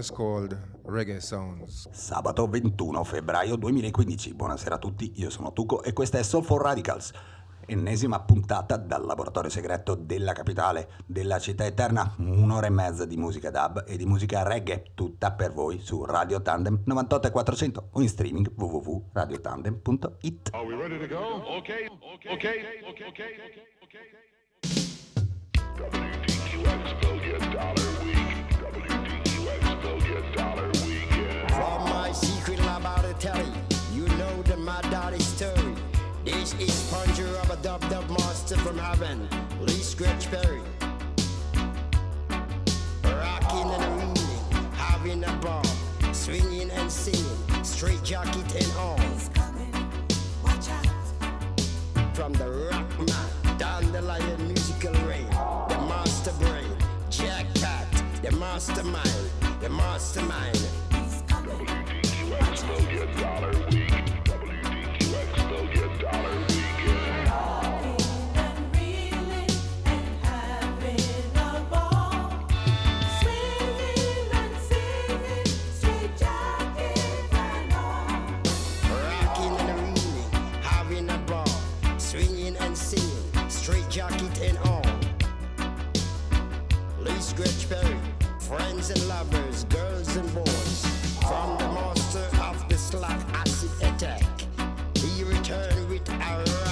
Is called Reggae Sounds. Sabato 21 febbraio 2015. Buonasera a tutti, io sono Tuco e questa è Soul for Radicals. Ennesima puntata dal laboratorio segreto della capitale, della città eterna. Un'ora e mezza di musica dub e di musica reggae, tutta per voi su Radio Tandem 98400 o in streaming www.radiotandem.it. Are we ready to go? Okay, okay, okay, okay, okay, okay. WTQX Dollar Week. Master from Lee Scratch Perry. Rocking and reading, having a ball, swinging and singing, straight jacket and all. He's coming, watch out. From the rock man down the lion musical rain, the master brain, Jack Cat, the mastermind, the mastermind. fruit in all. Lee Scratch Perry, friends and lovers, girls and boys, from the master of the slack acid attack, he returned with a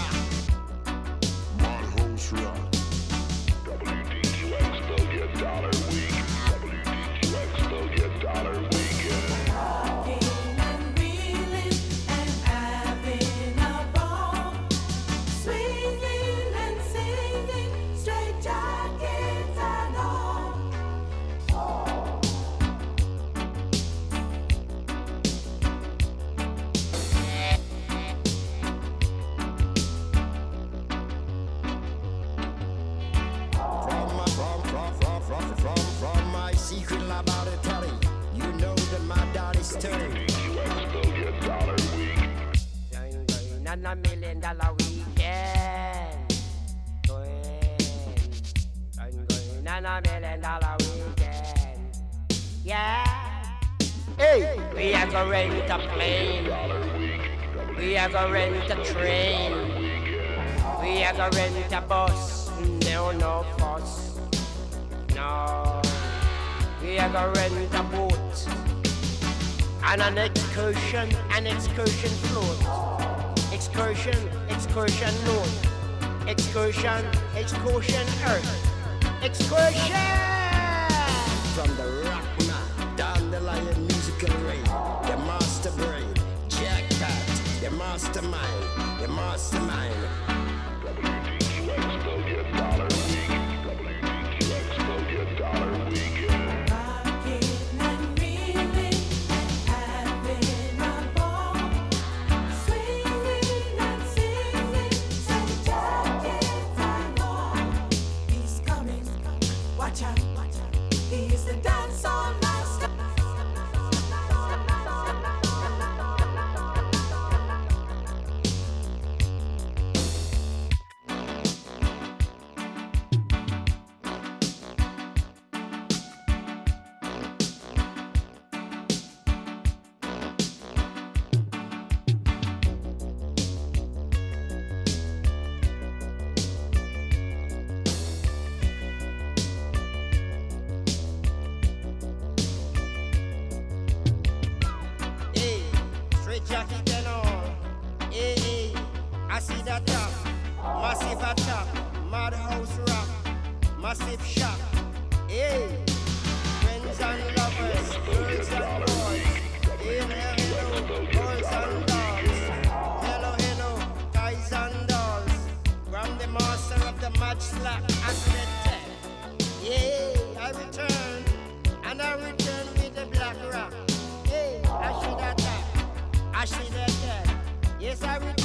too. A million dollar weekend. Going, going, a million dollar weekend. Yeah. Hey, we are gonna rent a plane. We are gonna rent a train. We are gonna rent a bus. No, no fuss. No. We are gonna rent a boat and an excursion, an excursion float. Excursion, excursion north. Excursion, excursion earth. Excursion! From the rock man, down the lion musical rain, the master brain, jackpot, the mastermind, the mastermind. yes, I will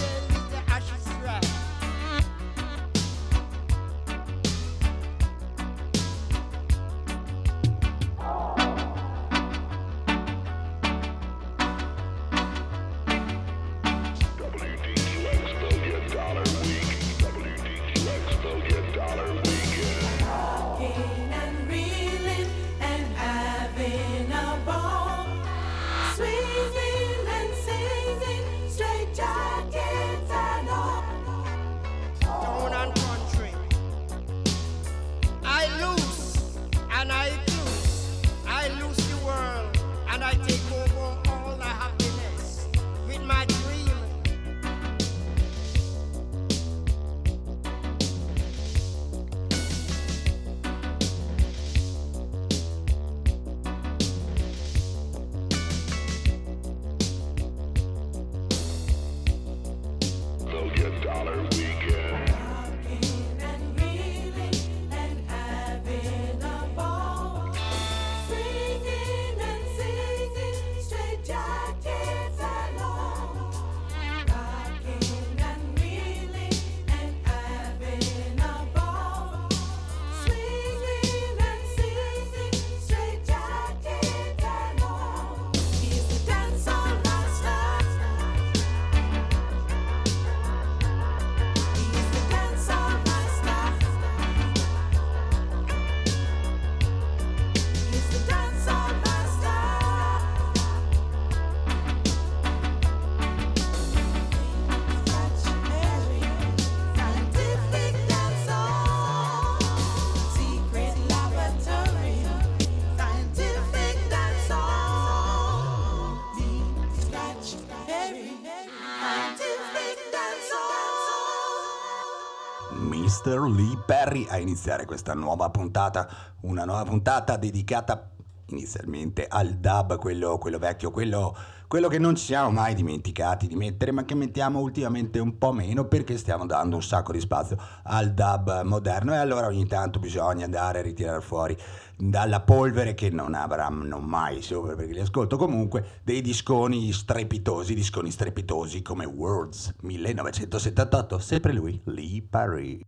a iniziare questa nuova puntata, una nuova puntata dedicata inizialmente al dub, quello, quello vecchio, quello, quello, che non ci siamo mai dimenticati di mettere, ma che mettiamo ultimamente un po' meno perché stiamo dando un sacco di spazio al dub moderno. E allora ogni tanto bisogna andare a ritirare fuori dalla polvere che non avranno mai sopra perché li ascolto comunque dei disconi strepitosi, disconi strepitosi come Words 1978, sempre lui, Lee Paris.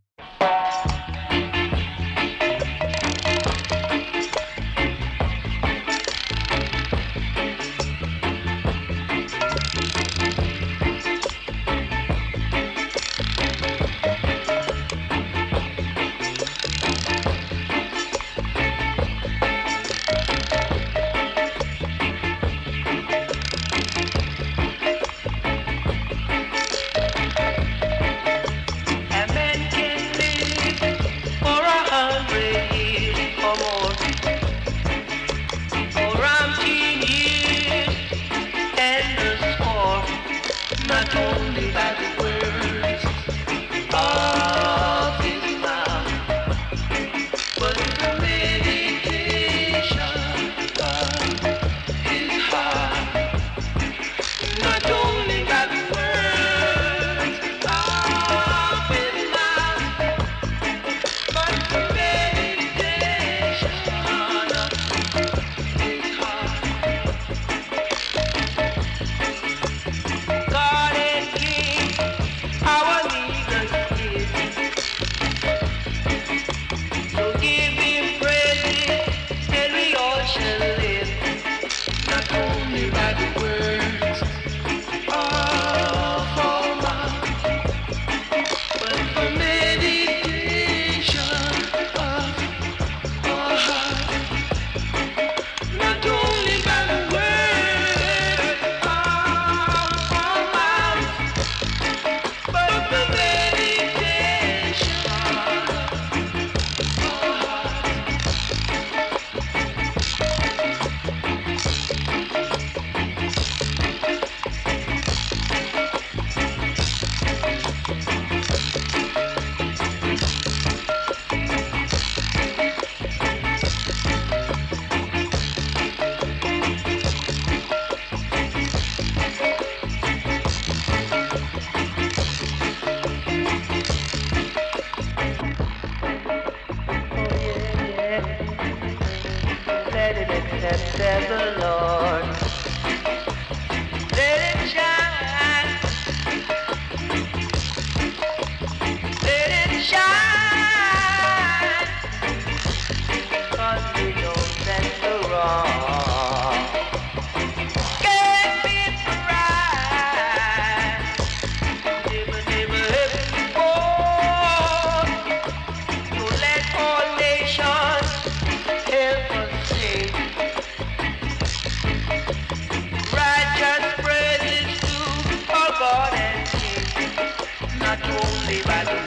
bad.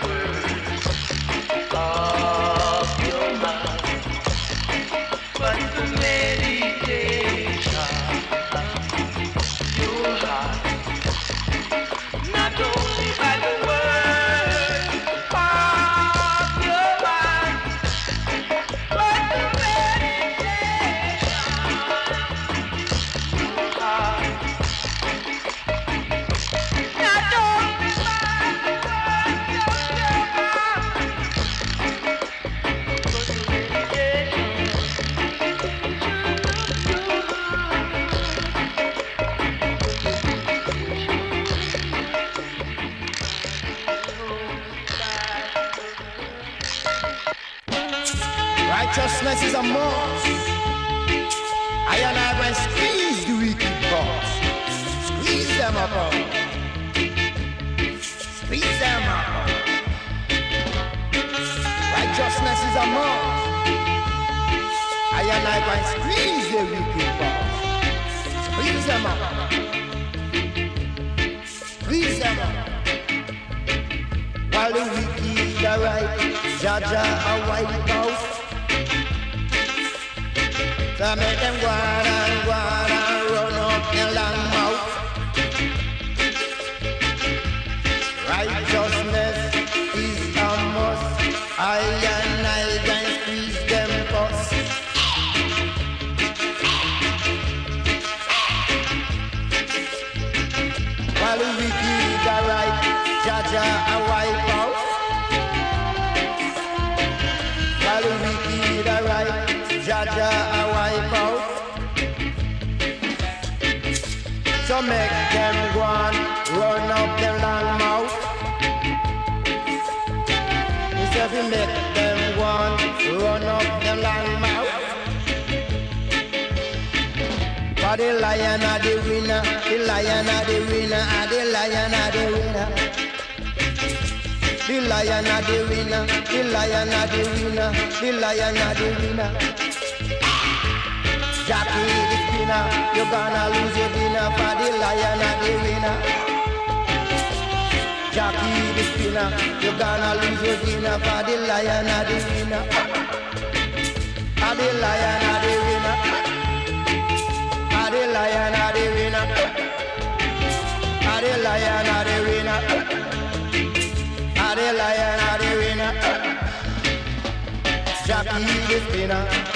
eat this.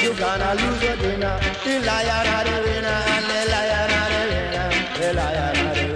You gonna lose your dinner. The liar, are the winner, and the lion are the winner, the liar, are the winner.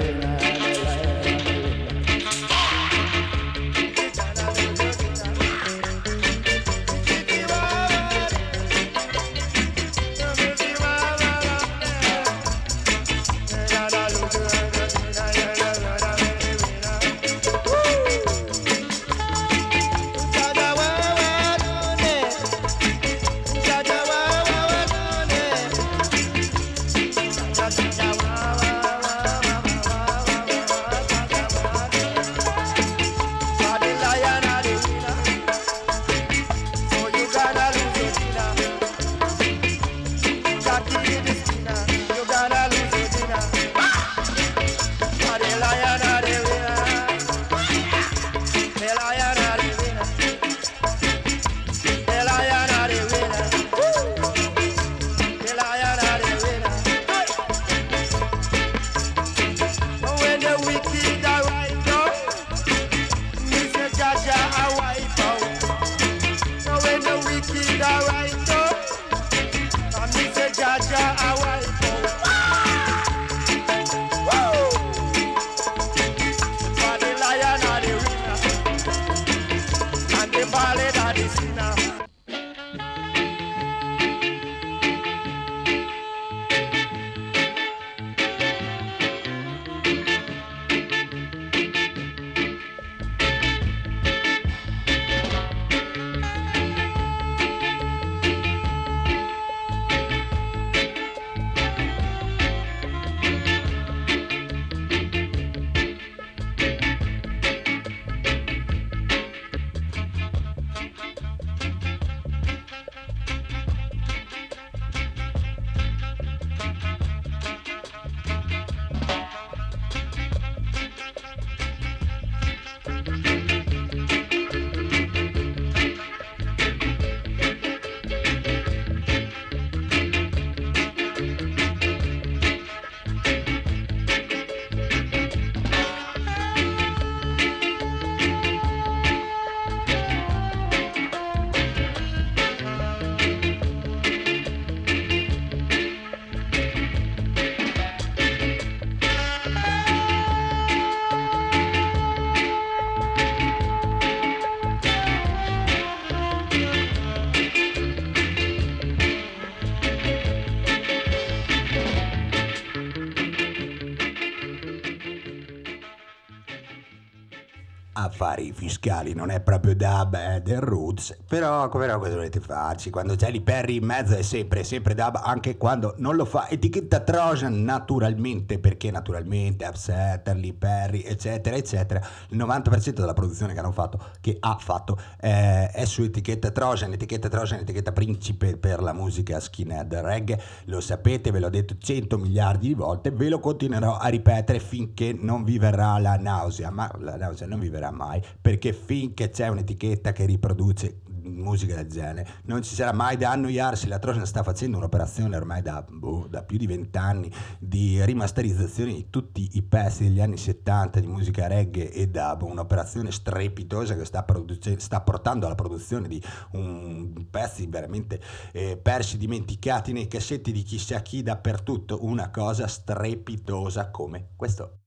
Affari fiscali, non è proprio dub, è del roots, però come no cosa volete farci? Quando c'è l'Iperri in mezzo è sempre, sempre dub, anche quando non lo fa, etichetta Trojan naturalmente, perché naturalmente Upsetter, l'Iperri, eccetera, eccetera, il 90% della produzione che hanno fatto, che ha fatto, eh, è su etichetta Trojan, etichetta Trojan, etichetta principe per la musica skinhead reggae, lo sapete, ve l'ho detto 100 miliardi di volte, ve lo continuerò a ripetere finché non vi verrà la nausea, ma la nausea non vi verrà mai, perché finché c'è un'etichetta che riproduce musica del genere non ci sarà mai da annoiarsi. La Trojan sta facendo un'operazione ormai da, boh, da più di vent'anni di rimasterizzazione di tutti i pezzi degli anni 70 di musica reggae e dub un'operazione strepitosa che sta, produce- sta portando alla produzione di un pezzi veramente eh, persi dimenticati nei cassetti di chissà chi dappertutto. Una cosa strepitosa come questo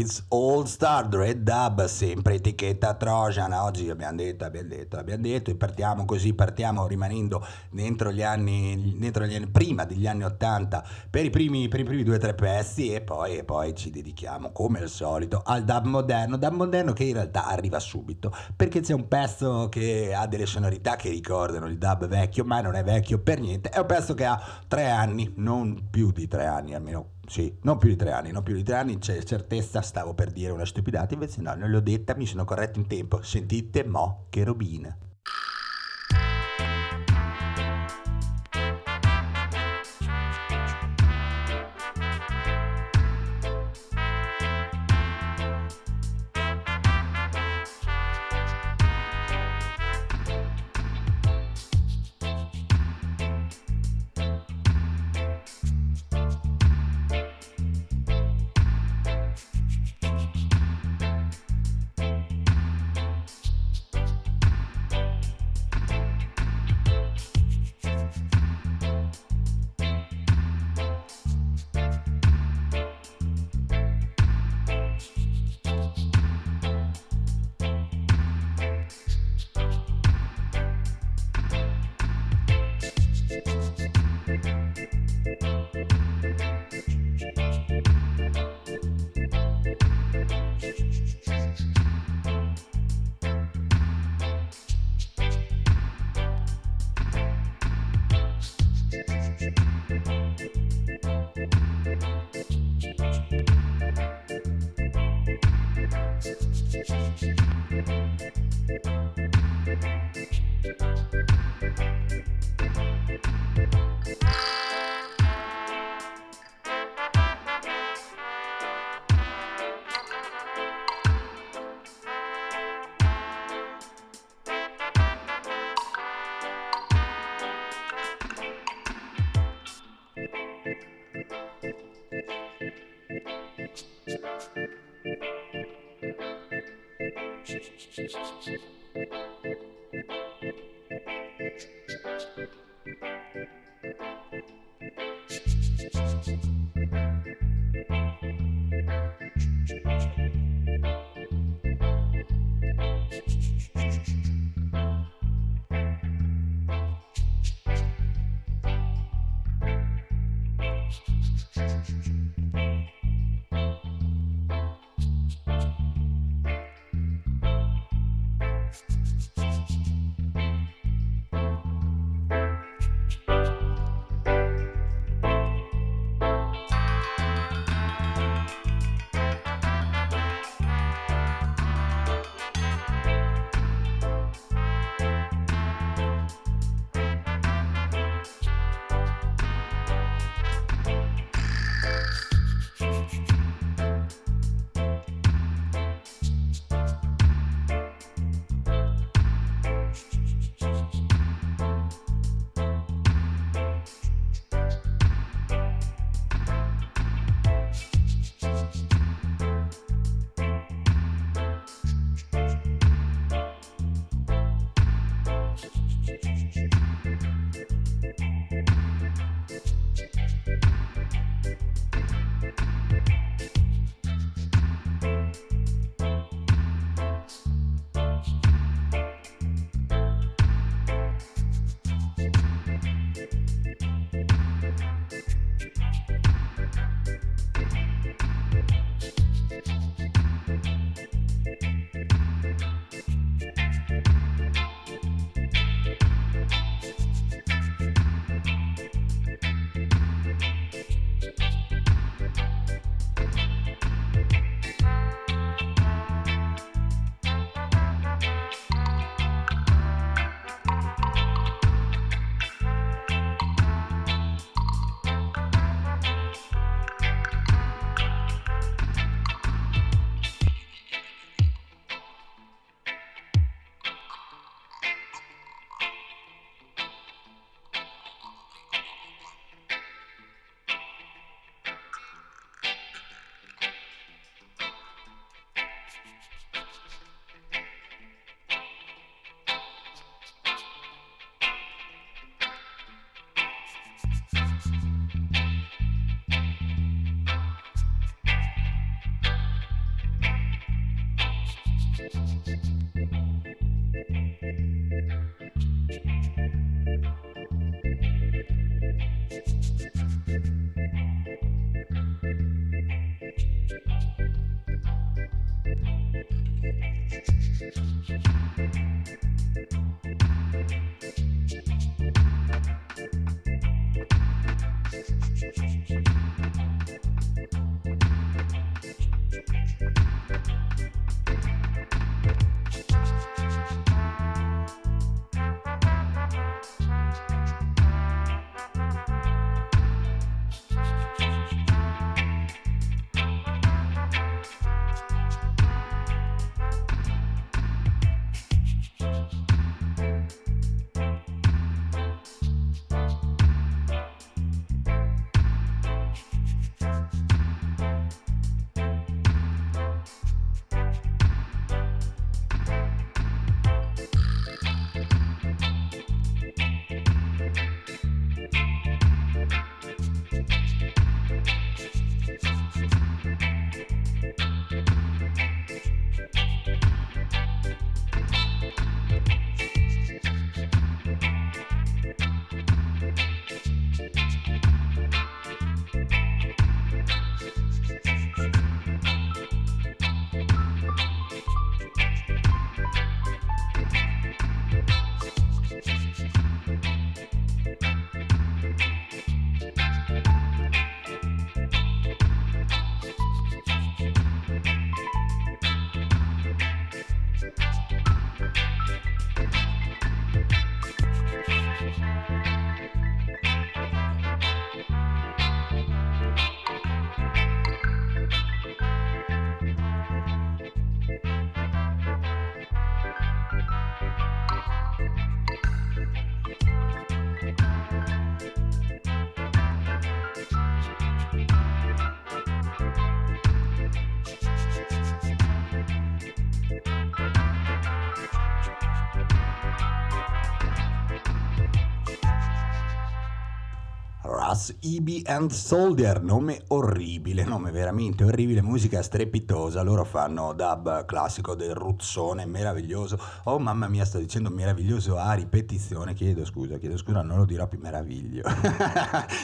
Lloyd's All Star Dread Dub, sempre etichetta Trojan. Oggi abbiamo detto, abbiamo detto, abbiamo detto, e partiamo così, partiamo rimanendo dentro gli anni, dentro gli anni prima degli anni 80 per i primi, per i primi due o tre pezzi e poi, e poi ci dedichiamo come al solito al dub moderno, dub moderno che in realtà arriva subito perché c'è un pezzo che ha delle sonorità che ricordano il dub vecchio, ma non è vecchio per niente, è un pezzo che ha tre anni, non più di tre anni almeno sì, non più di tre anni, non più di tre anni, c'è certezza, stavo per dire una stupidata, invece no, non l'ho detta, mi sono corretto in tempo. Sentite mo che robina. 是是是是。EB and Soldier, nome orribile, nome veramente orribile, musica strepitosa, loro fanno dub classico del ruzzone, meraviglioso, oh mamma mia sto dicendo meraviglioso a ripetizione, chiedo scusa, chiedo scusa, non lo dirò più meraviglio.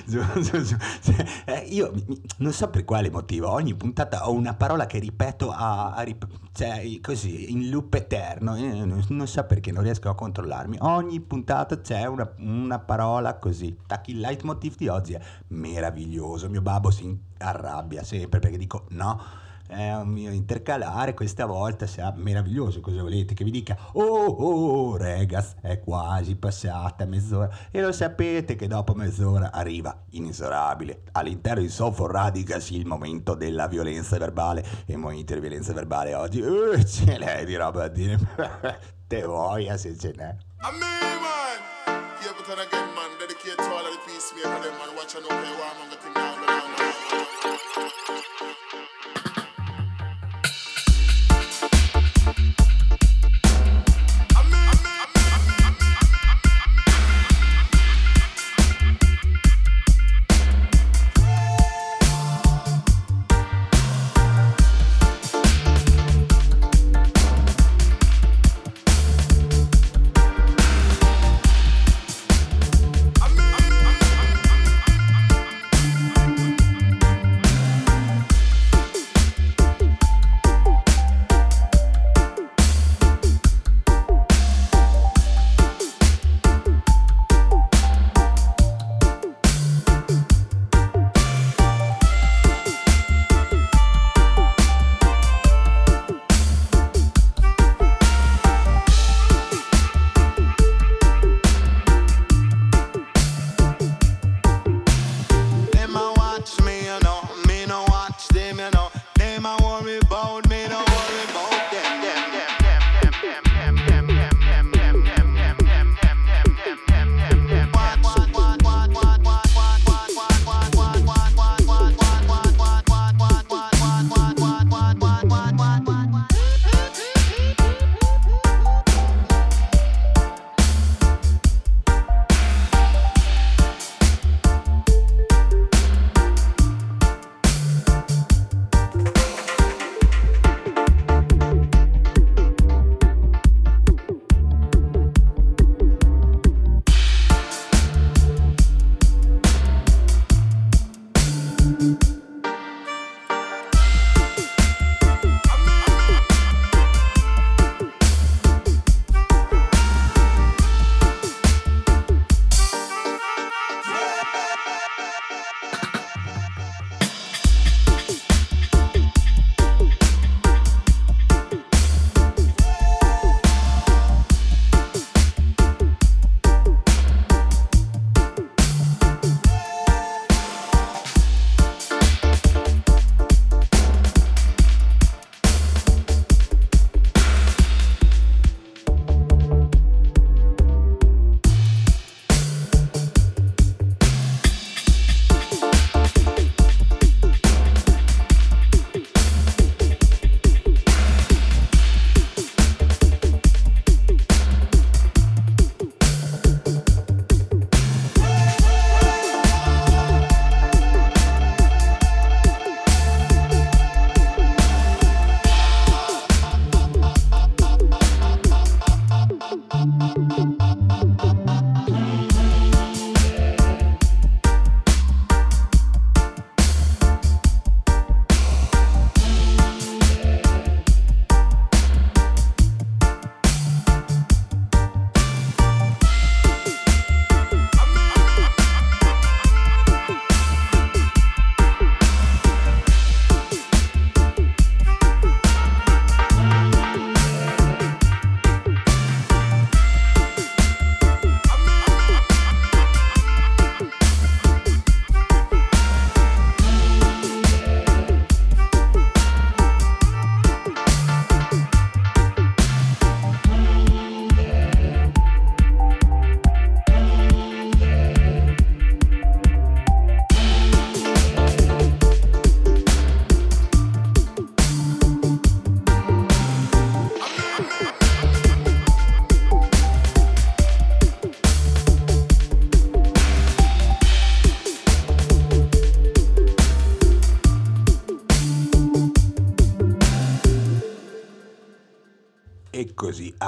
Su- su- cioè, eh, io non so per quale motivo, ogni puntata ho una parola che ripeto a, a rip- cioè, così, in loop eterno, eh, non, non so perché non riesco a controllarmi, ogni puntata c'è una, una parola così, Tac, il leitmotiv di oggi è meraviglioso, mio babbo si arrabbia sempre perché dico no, è un mio intercalare, questa volta sarà meraviglioso, cosa volete che vi dica? Oh, oh, oh, regas, è quasi passata mezz'ora. E lo sapete che dopo mezz'ora arriva inesorabile. All'interno di Software Radicals il momento della violenza verbale. E il momento di violenza verbale oggi uh, ce l'hai di roba da dire. Te voia se ce n'è. A me, man. Here smear to them and watch and know where you are the thing now.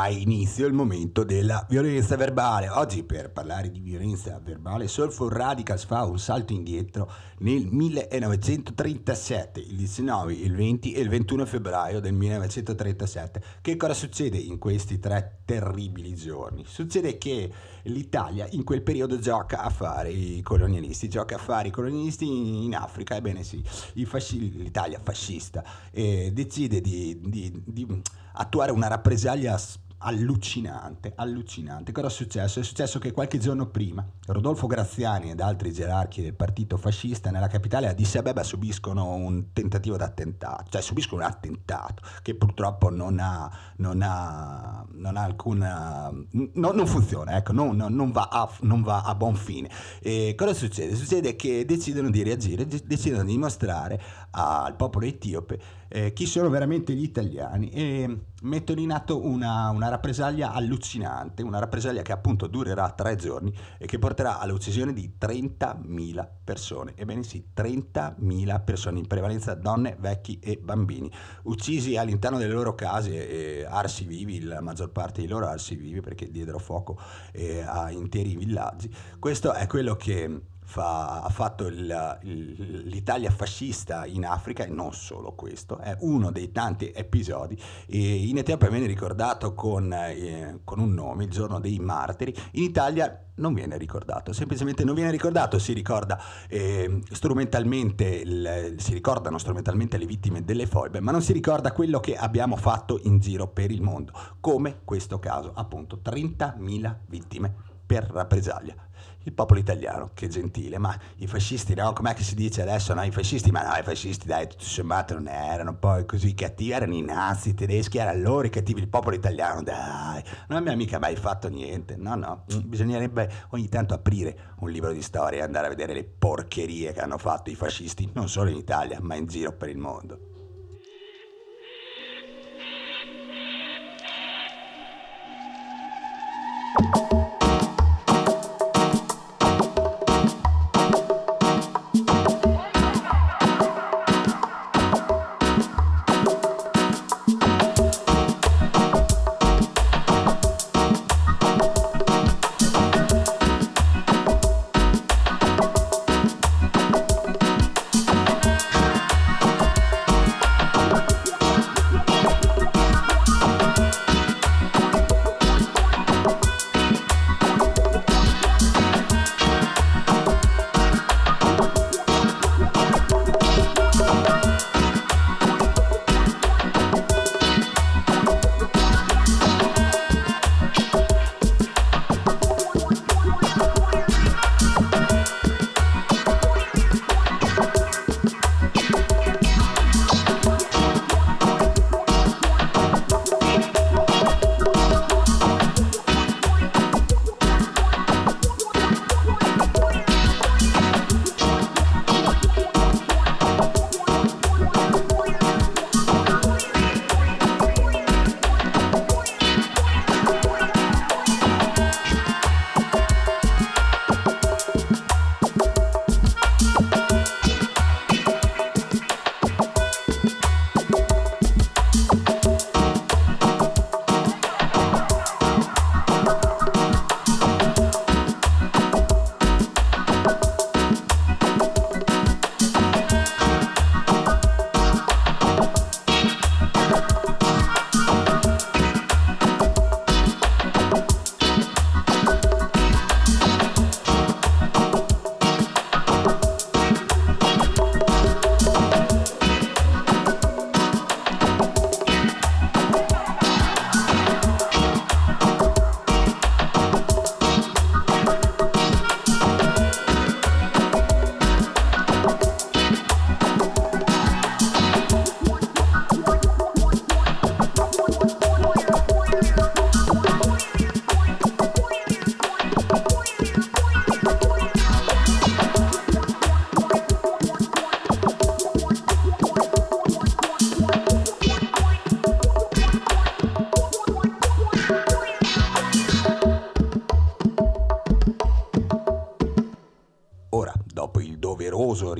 Ha inizio il momento della violenza verbale. Oggi per parlare di violenza verbale Soulful Radicals fa un salto indietro nel 1937, il 19, il 20 e il 21 febbraio del 1937. Che cosa succede in questi tre terribili giorni? Succede che l'Italia in quel periodo gioca a fare i colonialisti, gioca a fare i colonialisti in Africa, ebbene sì, fasci- l'Italia fascista eh, decide di, di- di attuare una rappresaglia allucinante, allucinante. Cosa è successo? È successo che qualche giorno prima Rodolfo Graziani ed altri gerarchi del partito fascista nella capitale Addis Abeba subiscono un tentativo d'attentato, cioè subiscono un attentato che purtroppo non ha, non ha, non ha alcuna... no- non funziona, ecco, non, non- va a, non va a buon fine. E cosa succede? Succede che decidono di reagire, de- decidono di dimostrare al popolo etiope eh, chi sono veramente gli italiani e mettono in atto una, una rappresaglia allucinante, una rappresaglia che appunto durerà tre giorni e che porterà all'uccisione di 30.000 persone. Ebbene sì, 30.000 persone, in prevalenza donne, vecchi e bambini, uccisi all'interno delle loro case, eh, arsi vivi, la maggior parte di loro arsi vivi perché diedero fuoco eh, a interi villaggi. Questo è quello che fa- ha fatto il- il- l'Italia fascista in Africa e non solo questo, è uno dei tanti episodi. E in Etiopia viene ricordato con, eh, con un nome, il giorno dei martiri, in Italia non viene ricordato, semplicemente non viene ricordato, si ricorda eh, strumentalmente, il- si ricordano strumentalmente le vittime delle foibe, ma non si ricorda quello che abbiamo fatto in giro per il mondo, come questo caso, appunto 30.000 vittime per rappresaglia. Il popolo italiano, che gentile, ma i fascisti, no? Com'è che si dice adesso? No, i fascisti, ma no, i fascisti, dai, tutto sommato non erano poi così cattivi, erano i nazi, i tedeschi, erano loro i cattivi, il popolo italiano, dai, non abbiamo mica mai fatto niente, no, no, mm, bisognerebbe ogni tanto aprire un libro di storia e andare a vedere le porcherie che hanno fatto i fascisti, non solo in Italia, ma in giro per il mondo. Ora,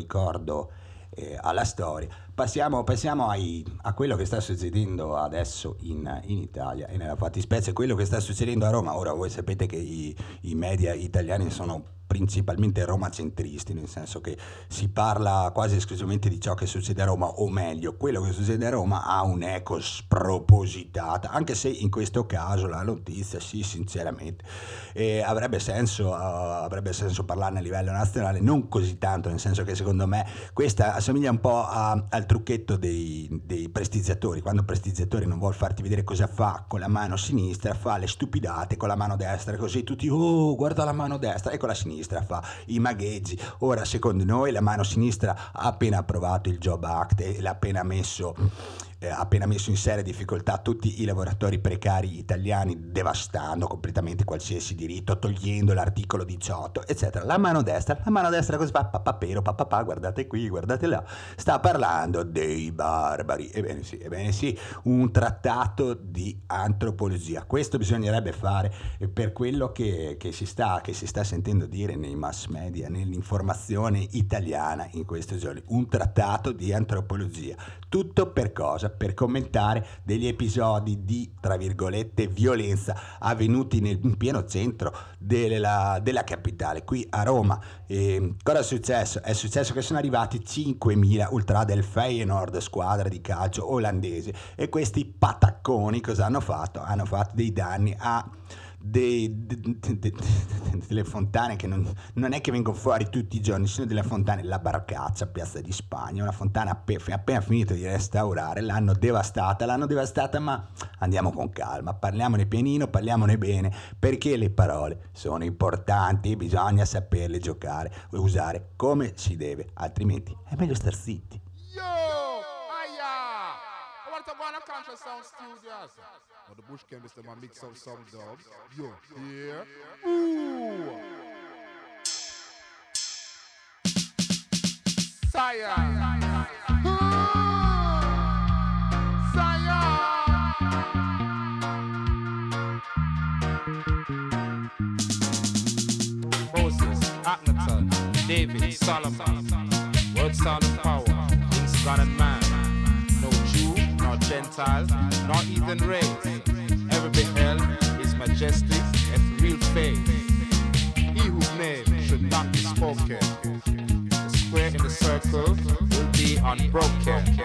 ricordo eh, alla storia. Passiamo, passiamo ai- a quello che sta succedendo adesso in, in Italia e nella fattispecie quello che sta succedendo a Roma. Ora voi sapete che i, i media italiani sono principalmente romacentristi, nel senso che si parla quasi esclusivamente di ciò che succede a Roma, o meglio, quello che succede a Roma ha un'eco spropositata, anche se in questo caso la notizia, sì, sinceramente, eh, avrebbe, senso, eh, avrebbe senso parlarne a livello nazionale, non così tanto, nel senso che secondo me questa assomiglia un po' a- al trucchetto dei, dei prestigiatori, quando un prestigiatore non vuole farti vedere cosa fa con la mano sinistra, fa le stupidate con la mano destra, così tutti, oh, guarda la mano destra, e con la sinistra fa i magheggi. Ora, secondo noi, la mano sinistra ha appena approvato il Job Act e l'ha appena messo eh, appena messo in seria difficoltà tutti i lavoratori precari italiani, devastando completamente qualsiasi diritto, togliendo l'articolo 18, eccetera. La mano destra, la mano destra cosa fa? Papapero, papapà, guardate qui, guardate là. Sta parlando dei barbari. Ebbene sì, ebbene sì, un trattato di antropologia. Questo bisognerebbe fare per quello che, che si sta, che si sta sentendo dire nei mass media, nell'informazione italiana in questi giorni. Un trattato di antropologia. Tutto per cosa? Per commentare degli episodi di, tra virgolette, violenza avvenuti nel in pieno centro della, della capitale, qui a Roma. E cosa è successo? È successo che sono arrivati 5.000 ultra del Feyenoord, squadra di calcio olandese, e questi patacconi cosa hanno fatto? Hanno fatto dei danni a dei- de- de- de- delle fontane che non, non è che vengono fuori tutti i giorni, sono delle fontane, la Barcaccia, Piazza di Spagna, una fontana appe- appena finito di restaurare, l'hanno devastata, l'hanno devastata, ma andiamo con calma, parliamone pianino, parliamone bene, perché le parole sono importanti, bisogna saperle giocare e usare come si deve, altrimenti è meglio star zitti. Yo! Go on a Conscious Sound Studios. Now the Bush Chemist, them a mix up some dubs. Yo, here. Ooh! Sire! Moses, Akhenaton, David, Solomon. Word sound Gentile, nor even race. Every beheld is majestic and real faith. He whose name should not be spoken. The square in the circle will be unbroken.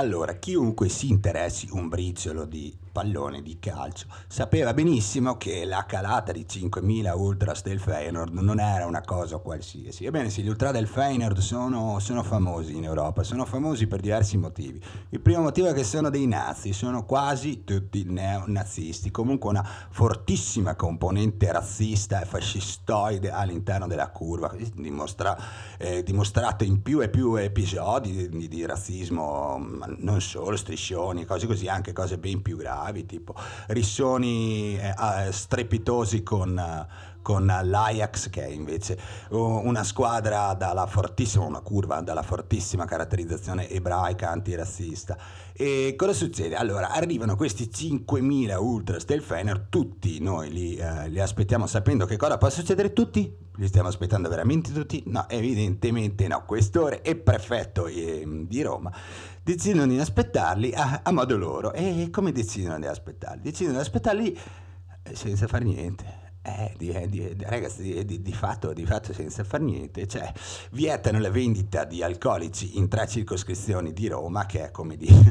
Allora, chiunque si interessi un briciolo di pallone di calcio sapeva benissimo che la calata di 5.000 ultras del Feyenoord non era una cosa qualsiasi. Ebbene sì, gli ultra del Feyenoord sono, sono famosi in Europa, sono famosi per diversi motivi. Il primo motivo è che sono dei nazi, sono quasi tutti neonazisti, comunque una fortissima componente razzista e fascistoide all'interno della curva, dimostra, eh, dimostrato in più e più episodi di, di razzismo, ma non solo striscioni, cose così, anche cose ben più gravi, tipo rissoni eh, strepitosi con... con l'Ajax che è invece una squadra dalla fortissima, una curva dalla fortissima caratterizzazione ebraica antirazzista. E cosa succede? Allora, arrivano questi 5.000 ultras del Fener, tutti noi li, eh, li aspettiamo sapendo che cosa può succedere, tutti? Li stiamo aspettando veramente tutti? No, evidentemente no. Questore e prefetto eh, di Roma decidono di aspettarli a, a modo loro. E come decidono di aspettarli? Decidono di aspettarli eh, senza fare niente. Eh, di, di, di- ragazzi, di, di fatto, di fatto senza far niente, cioè vietano la vendita di alcolici in tre circoscrizioni di Roma, che è come, dire,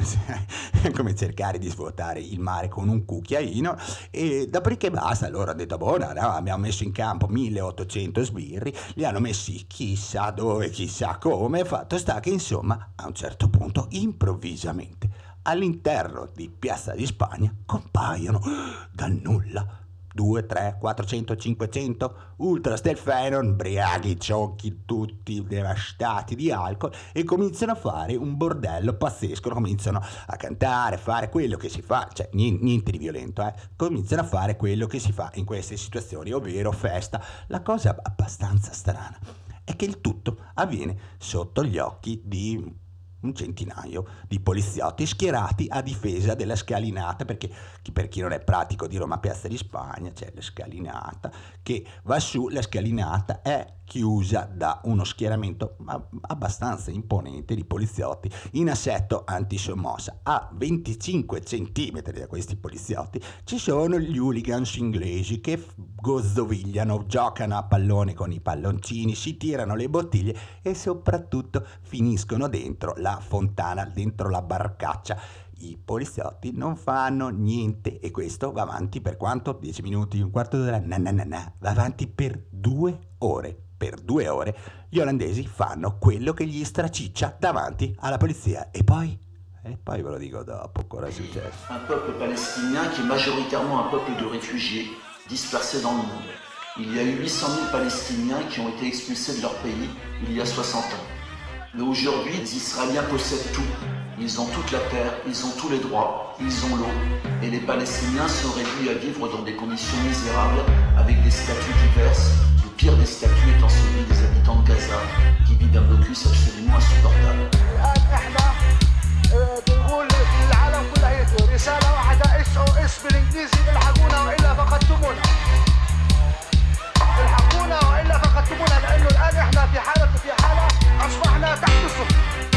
è come cercare di svuotare il mare con un cucchiaino, e dopodiché basta, loro hanno detto, no, no, abbiamo messo in campo 1800 sbirri, li hanno messi chissà dove, chissà come, fatto sta che insomma a un certo punto improvvisamente all'interno di Piazza di Spagna compaiono dal nulla 2, 3, 400, 500 ultras del Fenon, briaghi, ciocchi, tutti devastati di alcol e cominciano a fare un bordello pazzesco, cominciano a cantare, a fare quello che si fa, cioè niente di violento, eh, cominciano a fare quello che si fa in queste situazioni, ovvero festa. La cosa abbastanza strana è che il tutto avviene sotto gli occhi di un centinaio di poliziotti schierati a difesa della scalinata, perché per chi non è pratico di Roma Piazza di Spagna c'è la scalinata che va su, la scalinata è chiusa da uno schieramento abbastanza imponente di poliziotti in assetto antisommossa. A 25 centimetri da questi poliziotti ci sono gli hooligans inglesi che gozzovigliano, giocano a pallone con i palloncini, si tirano le bottiglie e soprattutto finiscono dentro la fontana, dentro la barcaccia. I poliziotti non fanno niente e questo va avanti per quanto? 10 minuti, un quarto d'ora? Na, na, na, na. Va avanti per due ore. Per due ore gli olandesi fanno quello che gli straciccia davanti alla polizia. E poi? E poi ve lo dico dopo cosa è successo. un peuple palestinien qui est majoritairement un peuple de réfugiés dispersés dans le. Il y a eu 800 000 Palestiniens qui ont été expulsés de leur pays il y a 60 ans. Mais aujourd'hui, les Israéliens possèdent tout. Ils ont toute la terre, ils ont tous les droits, ils ont l'eau. Et les Palestiniens sont réduits à vivre dans des conditions misérables, avec des statuts diverses, le pire des statuts étant celui des habitants de Gaza, qui vivent un blocus absolument insupportable. الان احنا آه، بنقول للعالم كله رساله واحده اس او اس بالانجليزي الحقونا والا فقدتمونا الحقونا والا فقدتمونا لانه الان احنا في حاله في حاله اصبحنا تحت الصفر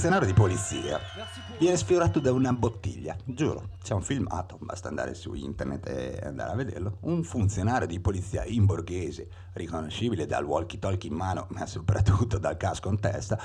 funzionario di polizia viene sfiorato da una bottiglia. Giuro, c'è un filmato, basta andare su internet e andare a vederlo. Un funzionario di polizia in borghese, riconoscibile dal walkie-talkie in mano, ma soprattutto dal casco in testa,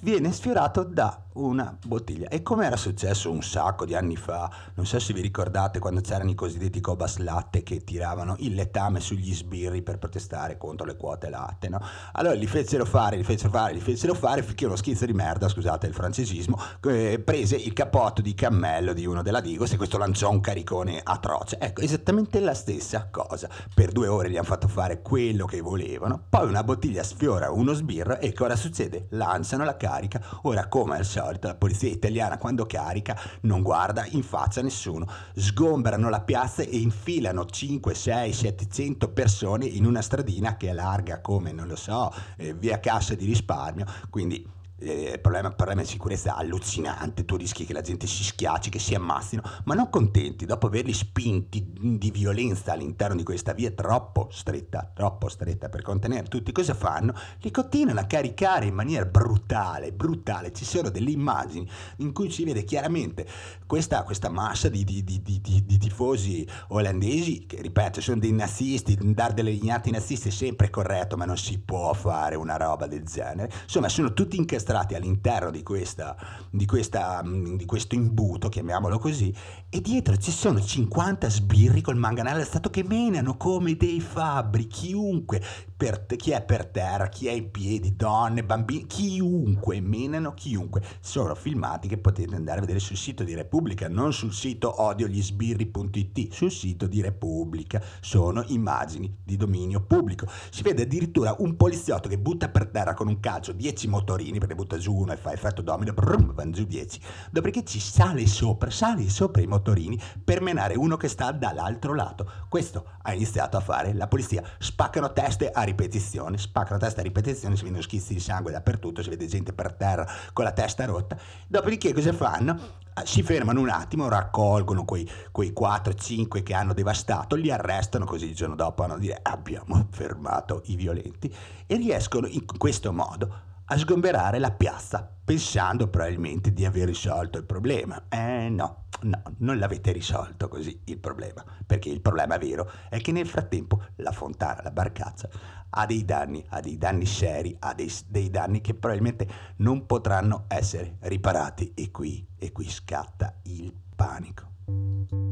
viene sfiorato da una bottiglia. E come era successo un sacco di anni fa, non so se vi ricordate quando c'erano i cosiddetti Cobas Latte che tiravano il letame sugli sbirri per protestare contro le quote latte, no? Allora li fecero fare, li fecero fare, li fecero fare finché uno schizzo di merda, scusate il francesismo, eh, prese il cappotto di cammello di uno della Digos e questo lanciò un caricone atroce. Ecco, esattamente la stessa cosa. Per due ore gli hanno fatto fare quello che volevano, poi una bottiglia sfiora uno sbirro e cosa succede? Lanciano la carica. Ora, come al solito, la polizia italiana quando carica non guarda in faccia nessuno, sgombrano la piazza e infilano 5, 6, 700 persone in una stradina che è larga come, non lo so, eh, via Cassa di risparmio, quindi eh, problema, problema di sicurezza allucinante, tu rischi che la gente si schiacci, che si ammassino, ma non contenti, dopo averli spinti di violenza all'interno di questa via troppo stretta, troppo stretta per contenere tutti, cosa fanno? Li continuano a caricare in maniera brutale, brutale, ci sono delle immagini in cui si vede chiaramente questa, questa massa di, di- di- di- tifosi olandesi, che ripeto sono dei nazisti, dare delle lignate nazisti è sempre corretto, ma non si può fare una roba del genere, insomma sono tutti incastrati all'interno di, questa, di, questa, mm, di questo imbuto, chiamiamolo così, e dietro ci sono 50 sbirri col manganello stato che menano come dei fabbri, chiunque, per- chi è per terra, chi è in piedi, donne, bambini, chiunque, menano chiunque. Sono filmati che potete andare a vedere sul sito di Repubblica, non sul sito odiogliesbirri.it, sul sito di Repubblica. Sono immagini di dominio pubblico. Si vede addirittura un poliziotto che butta per terra con un calcio 10 motorini, perché butta giù uno e fa effetto domino, brum, vanno giù 10. Dopodiché ci sale sopra, sale sopra i motorini per menare uno che sta dall'altro lato. Questo ha iniziato a fare la polizia. Spaccano teste a ripetizione, spaccano teste a ripetizione, si vedono schizzi di sangue dappertutto, si vede gente per terra con la testa rotta. Dopodiché cosa fanno? Ah, Si fermano un attimo, raccolgono quei, quei 4-5 che hanno devastato, li arrestano così il giorno dopo hanno dire abbiamo fermato i violenti e riescono in questo modo a sgomberare la piazza, pensando probabilmente di aver risolto il problema. Eh no, no, non l'avete risolto così il problema, perché il problema vero è che nel frattempo la fontana, la barcazza, ha dei danni, ha dei danni seri, ha dei, dei danni che probabilmente non potranno essere riparati e qui, e qui scatta il panico.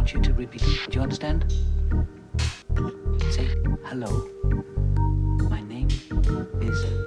Want you to repeat them. Do you understand? Say hello. My name is.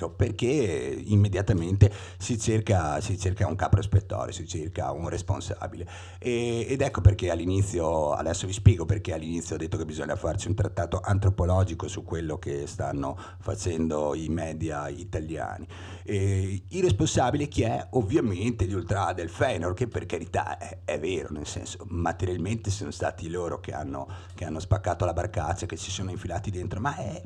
Panico? Perché immediatamente si cerca, si cerca un capo espettore, si cerca un responsabile. E- ed ecco perché all'inizio, adesso vi spiego perché all'inizio ho detto che bisogna farci un trattato antropologico su quello che stanno facendo i media italiani. E il responsabile chi è? Ovviamente gli ultra del Feyenoord, che per carità è, è vero, nel senso materialmente sono stati loro che hanno, che hanno spaccato la barcaccia, che si sono infilati dentro, ma è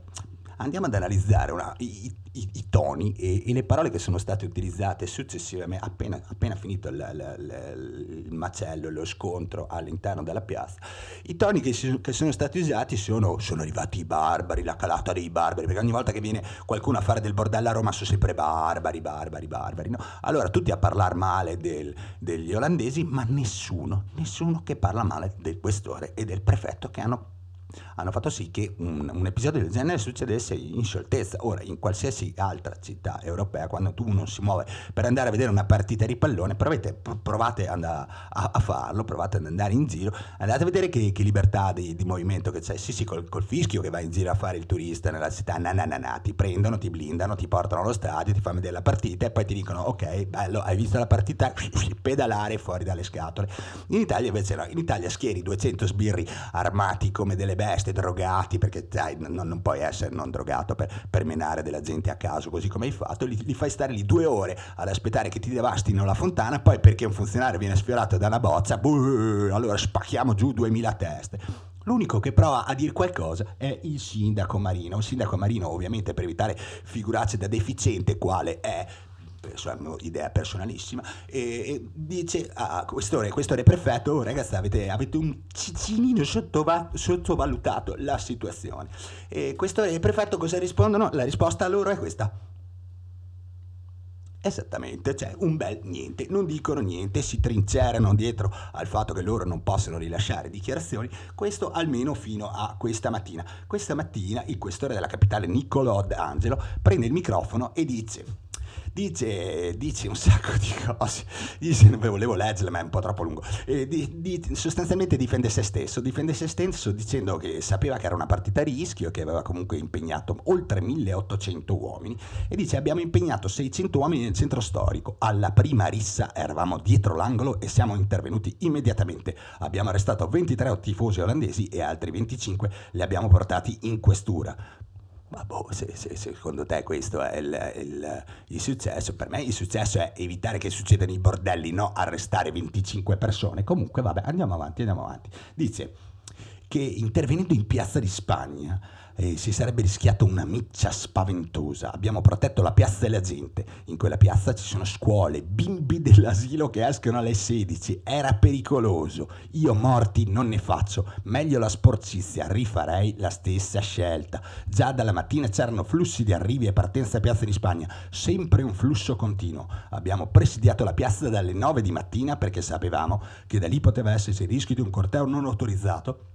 andiamo ad analizzare una- i, i- i toni e, e le parole che sono state utilizzate successivamente, appena, appena finito il, il- il macello, lo scontro all'interno della piazza. I toni che, si- che sono stati usati sono, sono arrivati i barbari, la calata dei barbari, perché ogni volta che viene qualcuno a fare del bordello a Roma sono sempre barbari, barbari, barbari. no? Allora tutti a parlare male del- degli olandesi, ma nessuno, nessuno che parla male del questore e del prefetto che hanno hanno fatto sì che un, un episodio del genere succedesse in scioltezza. Ora, in qualsiasi altra città europea, quando tu uno si muove per andare a vedere una partita di pallone, provate, pr- provate a, a farlo, provate ad andare in giro, andate a vedere che, che libertà di, di movimento che c'è. Sì, sì, col, col fischio che va in giro a fare il turista nella città, na, na, na, na, ti prendono, ti blindano, ti portano allo stadio, ti fanno vedere la partita e poi ti dicono, ok, bello, hai visto la partita, pedalare fuori dalle scatole. In Italia invece no, in Italia schieri 200 sbirri armati come delle bestie, drogati, perché dai, non, non puoi essere non drogato per, per menare della gente a caso, così come hai fatto, li, li fai stare lì due ore ad aspettare che ti devastino la fontana, poi perché un funzionario viene sfiorato da una bozza, buh, allora spacchiamo giù 2000 teste. L'unico che prova a dire qualcosa è il sindaco Marino. Il sindaco Marino, ovviamente, per evitare figuracce da deficiente, quale è sua idea personalissima, e, e dice a questore, questore prefetto, "Oh, ragazzi avete, avete un cicinino sottova- sottovalutato la situazione. E questore prefetto cosa rispondono? La risposta a loro è questa. Esattamente, c'è un bel niente, non dicono niente, si trincerano dietro al fatto che loro non possono rilasciare dichiarazioni, questo almeno fino a questa mattina. Questa mattina il questore della capitale Niccolò D'Angelo prende il microfono e dice dice, dice un sacco di cose, dice, volevo leggerle ma è un po' troppo lungo, E di- di- sostanzialmente difende se stesso, difende se stesso dicendo che sapeva che era una partita a rischio, che aveva comunque impegnato oltre 1800 uomini e dice abbiamo impegnato 600 uomini nel centro storico, alla prima rissa eravamo dietro l'angolo e siamo intervenuti immediatamente, abbiamo arrestato 23 tifosi olandesi e altri 25 li abbiamo portati in questura. Ma boh, se, se- se secondo te questo è il, il- il successo, per me il successo è evitare che succedano i bordelli, no arrestare 25 persone. Comunque, vabbè, andiamo avanti, andiamo avanti. Dice che intervenendo in Piazza di Spagna eh, si sarebbe rischiato una miccia spaventosa. Abbiamo protetto la piazza e la gente. In quella piazza ci sono scuole, bimbi dell'asilo che escono alle 16. Era pericoloso. Io morti non ne faccio. Meglio la sporcizia, rifarei la stessa scelta. Già dalla mattina c'erano flussi di arrivi e partenze a Piazza di Spagna, sempre un flusso continuo. Abbiamo presidiato la piazza dalle 9 di mattina perché sapevamo che da lì poteva esserci il rischio di un corteo non autorizzato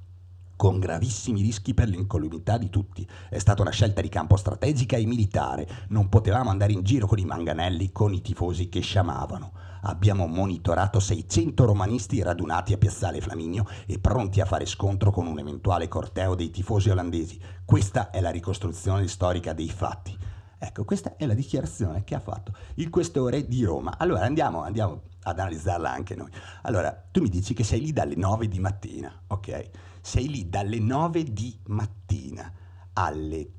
con gravissimi rischi per l'incolumità di tutti. È stata una scelta di campo strategica e militare. Non potevamo andare in giro con i manganelli, con i tifosi che sciamavano. Abbiamo monitorato 600 romanisti radunati a Piazzale Flaminio e pronti a fare scontro con un eventuale corteo dei tifosi olandesi. Questa è la ricostruzione storica dei fatti. Ecco, questa è la dichiarazione che ha fatto il questore di Roma. Allora andiamo, andiamo ad analizzarla anche noi. Allora, tu mi dici che sei lì dalle 9 di mattina, ok? Sei lì dalle 9 di mattina alle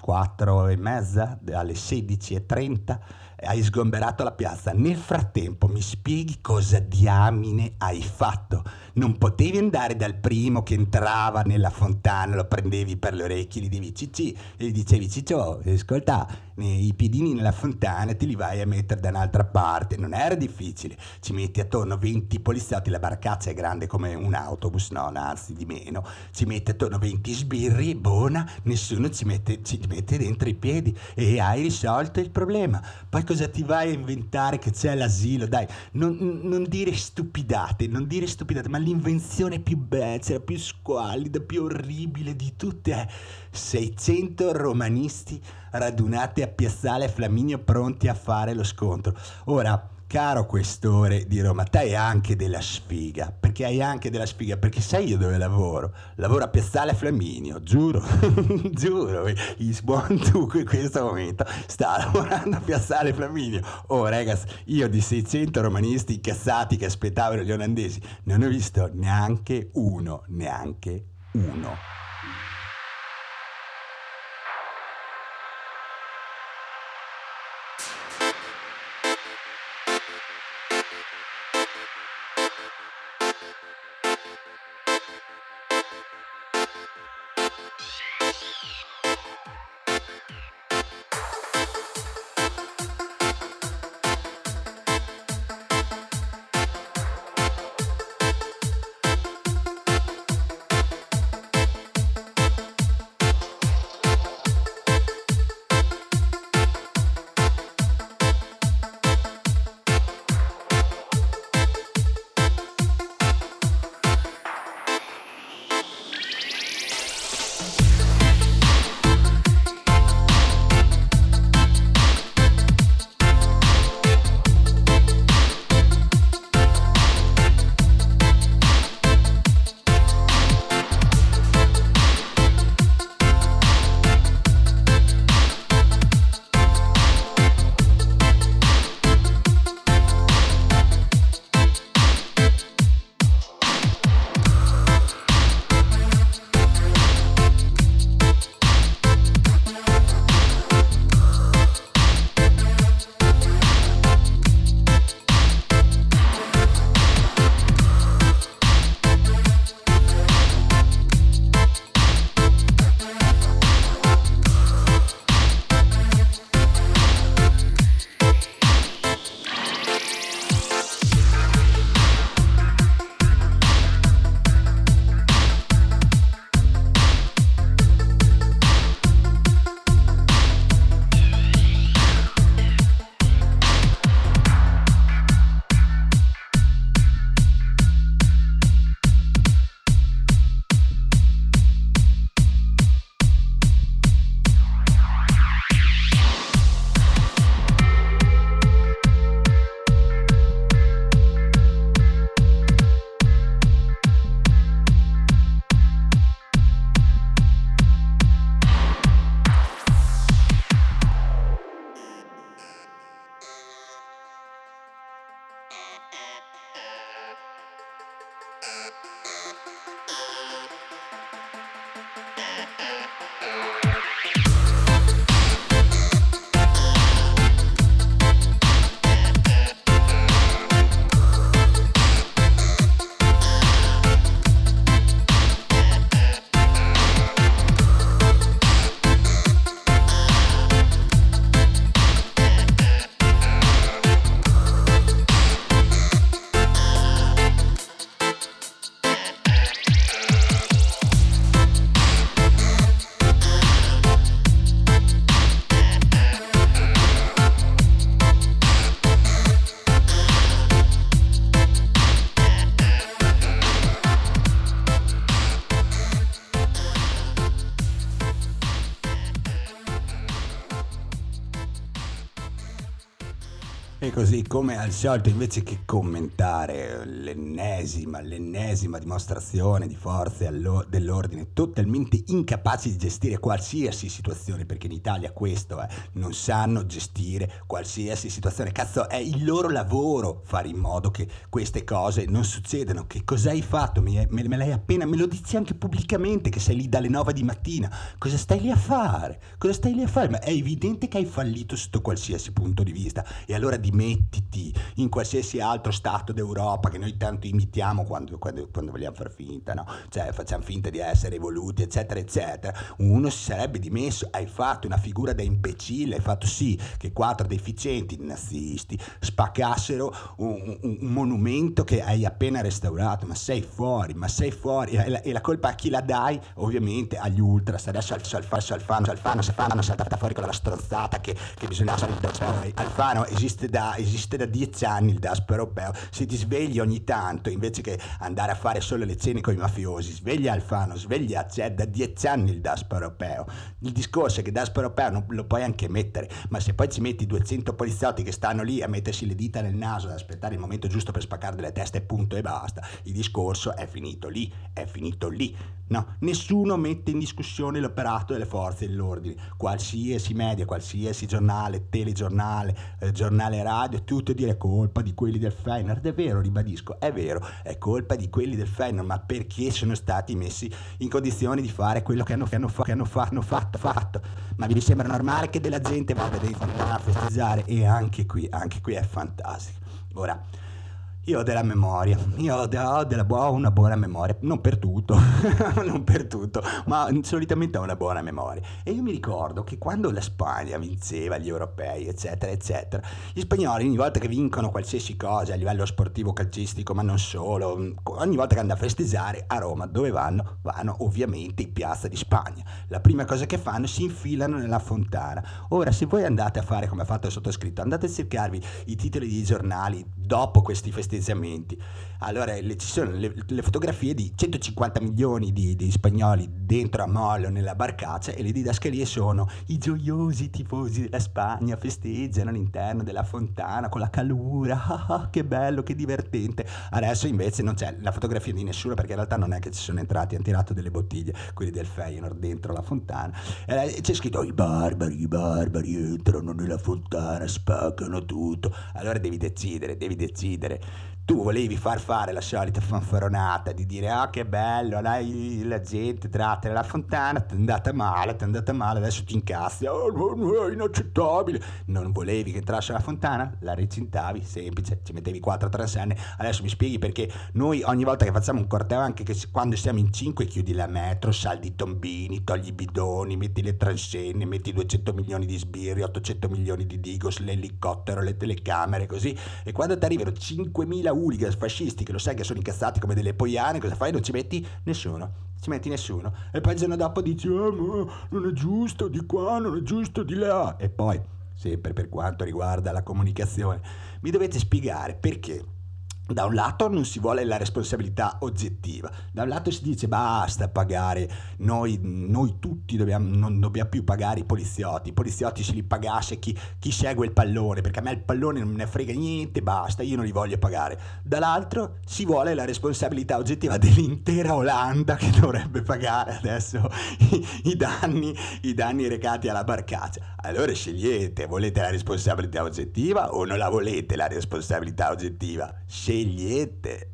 4 e mezza, alle 16.30, hai sgomberato la piazza. Nel frattempo mi spieghi cosa diamine hai fatto? Non potevi andare dal primo che entrava nella fontana, lo prendevi per le orecchie, gli dicevi cicci, e gli dicevi ciccio, ascolta, eh, i piedini nella fontana te li vai a mettere da un'altra parte. Non era difficile, ci metti attorno 20 poliziotti, la barcaccia è grande come un autobus, no, anzi di meno, ci metti attorno 20 sbirri, buona, nessuno ci mette, ci mette dentro i piedi e hai risolto il problema. Poi cosa ti vai a inventare che c'è l'asilo? Dai, non, non dire stupidate, non dire stupidate, ma l'invenzione più becera, più squallida, più orribile di tutte è 600 romanisti radunati a Piazzale Flaminio pronti a fare lo scontro. Ora, caro questore di Roma, te hai anche della sfiga, perché hai anche della sfiga, perché sai io dove lavoro? Lavoro a Piazzale Flaminio, giuro, giuro, il buon Tuco in questo momento sta lavorando a Piazzale Flaminio. Oh ragazzi, io di 600 romanisti incazzati che aspettavano gli olandesi, non ho visto neanche uno, neanche uno. Così come al solito invece che commentare l'ennesima, l'ennesima dimostrazione di forze dell'ordine totalmente incapaci di gestire qualsiasi situazione, perché in Italia questo è, non sanno gestire qualsiasi situazione. Cazzo, è il loro lavoro fare in modo che queste cose non succedano. Che cosa hai fatto? Me, me, me l'hai appena, me lo dici anche pubblicamente che sei lì dalle 9 di mattina. Cosa stai lì a fare? Cosa stai lì a fare? Ma è evidente che hai fallito sotto qualsiasi punto di vista. E allora dimettiti in qualsiasi altro stato d'Europa che noi tanto imitiamo quando, quando, quando vogliamo far finta, no? Cioè facciamo finta di essere evoluti, eccetera, eccetera. Uno si sarebbe dimesso, hai fatto una figura da imbecille, hai fatto sì che quattro deficienti nazisti spaccassero un, un- un monumento che hai appena restaurato, ma sei fuori, ma sei fuori. E la, e la colpa a chi la dai? Ovviamente agli ultras. Adesso al Alfano, Alfano, Alfano, Alfano, Alfano è saltata fuori con la stronzata che, che bisogna salire Alfano esiste da, esiste da dieci anni il DASPO europeo. Se ti svegli ogni tanto, invece che andare a fare solo le cene con i mafiosi, sveglia Alfano, sveglia, c'è da dieci anni il DASPO europeo. Il discorso è che il DASPO europeo non lo puoi anche mettere, ma se poi ci metti 200 poliziotti che stanno lì a mettersi le dita nel naso ad aspettare il momento giusto per spaccare delle teste, punto e basta, il discorso è finito lì, è finito lì. No, nessuno mette in discussione l'operato delle forze dell'ordine, qualsiasi media, qualsiasi giornale, telegiornale, eh, giornale radio, tutto dire è colpa di quelli del Feyenoord, è vero, ribadisco, è vero, è colpa di quelli del Feyenoord, ma perché sono stati messi in condizioni di fare quello che hanno, che hanno, che hanno, fa- hanno fatto, fatto, ma vi sembra normale che della gente vada a festeggiare? E anche qui, anche qui è fantastico. Ora, io ho della memoria, io ho, de- ho della ho una buona memoria, non per tutto, non per tutto, ma solitamente ho una buona memoria. E io mi ricordo che quando la Spagna vinceva gli europei, eccetera, eccetera, gli spagnoli ogni volta che vincono qualsiasi cosa a livello sportivo, calcistico, ma non solo, ogni volta che andano a festeggiare a Roma, dove vanno? Vanno ovviamente in piazza di Spagna. La prima cosa che fanno si infilano nella fontana. Ora, se voi andate a fare come ha fatto il sottoscritto, andate a cercarvi i titoli dei giornali dopo questi festeggiamenti, allora le, ci sono le, le, fotografie di 150 milioni di, di, spagnoli dentro a Mollo nella barcaccia e le didascalie sono i gioiosi tifosi della Spagna festeggiano all'interno della fontana con la calura, ah, ah, che bello, che divertente. Adesso invece non c'è la fotografia di nessuno perché in realtà non è che ci sono entrati, hanno tirato delle bottiglie, quelli del Feyenoord dentro la fontana. E c'è scritto i barbari, i barbari entrano nella fontana, spaccano tutto. Allora devi decidere, devi decidere tu volevi far fare la solita fanfaronata di dire ah che bello, dai, la gente tratta nella fontana, ti è andata male, ti è andata male, adesso ti incazzi, oh, è inaccettabile. Non volevi che entrasse la fontana? La recintavi, semplice, ci mettevi quattro transenne. Adesso mi spieghi perché noi ogni volta che facciamo un corteo, anche che quando siamo in cinque, chiudi la metro, saldi i tombini, togli i bidoni, metti le transenne, metti 200 milioni di sbirri, 800 milioni di digos, l'elicottero, le telecamere, così. E quando ti arrivano 5.000 hooligans fascisti che lo sai che sono incazzati come delle poiane, cosa fai? Non ci metti nessuno. Ci metti nessuno. E poi il giorno dopo dici, oh, ma non è giusto di qua, non è giusto di là. E poi, sempre per quanto riguarda la comunicazione, mi dovete spiegare perché da un lato non si vuole la responsabilità oggettiva, da un lato si dice basta pagare, noi, noi tutti dobbiamo, non dobbiamo più pagare i poliziotti, i poliziotti se li pagasse chi, chi, segue il pallone, perché a me il pallone non ne frega niente, basta, io non li voglio pagare. Dall'altro si vuole la responsabilità oggettiva dell'intera Olanda che dovrebbe pagare adesso i, i, danni, i danni recati alla barcaccia. Allora scegliete, volete la responsabilità oggettiva o non la volete la responsabilità oggettiva? Scegliete.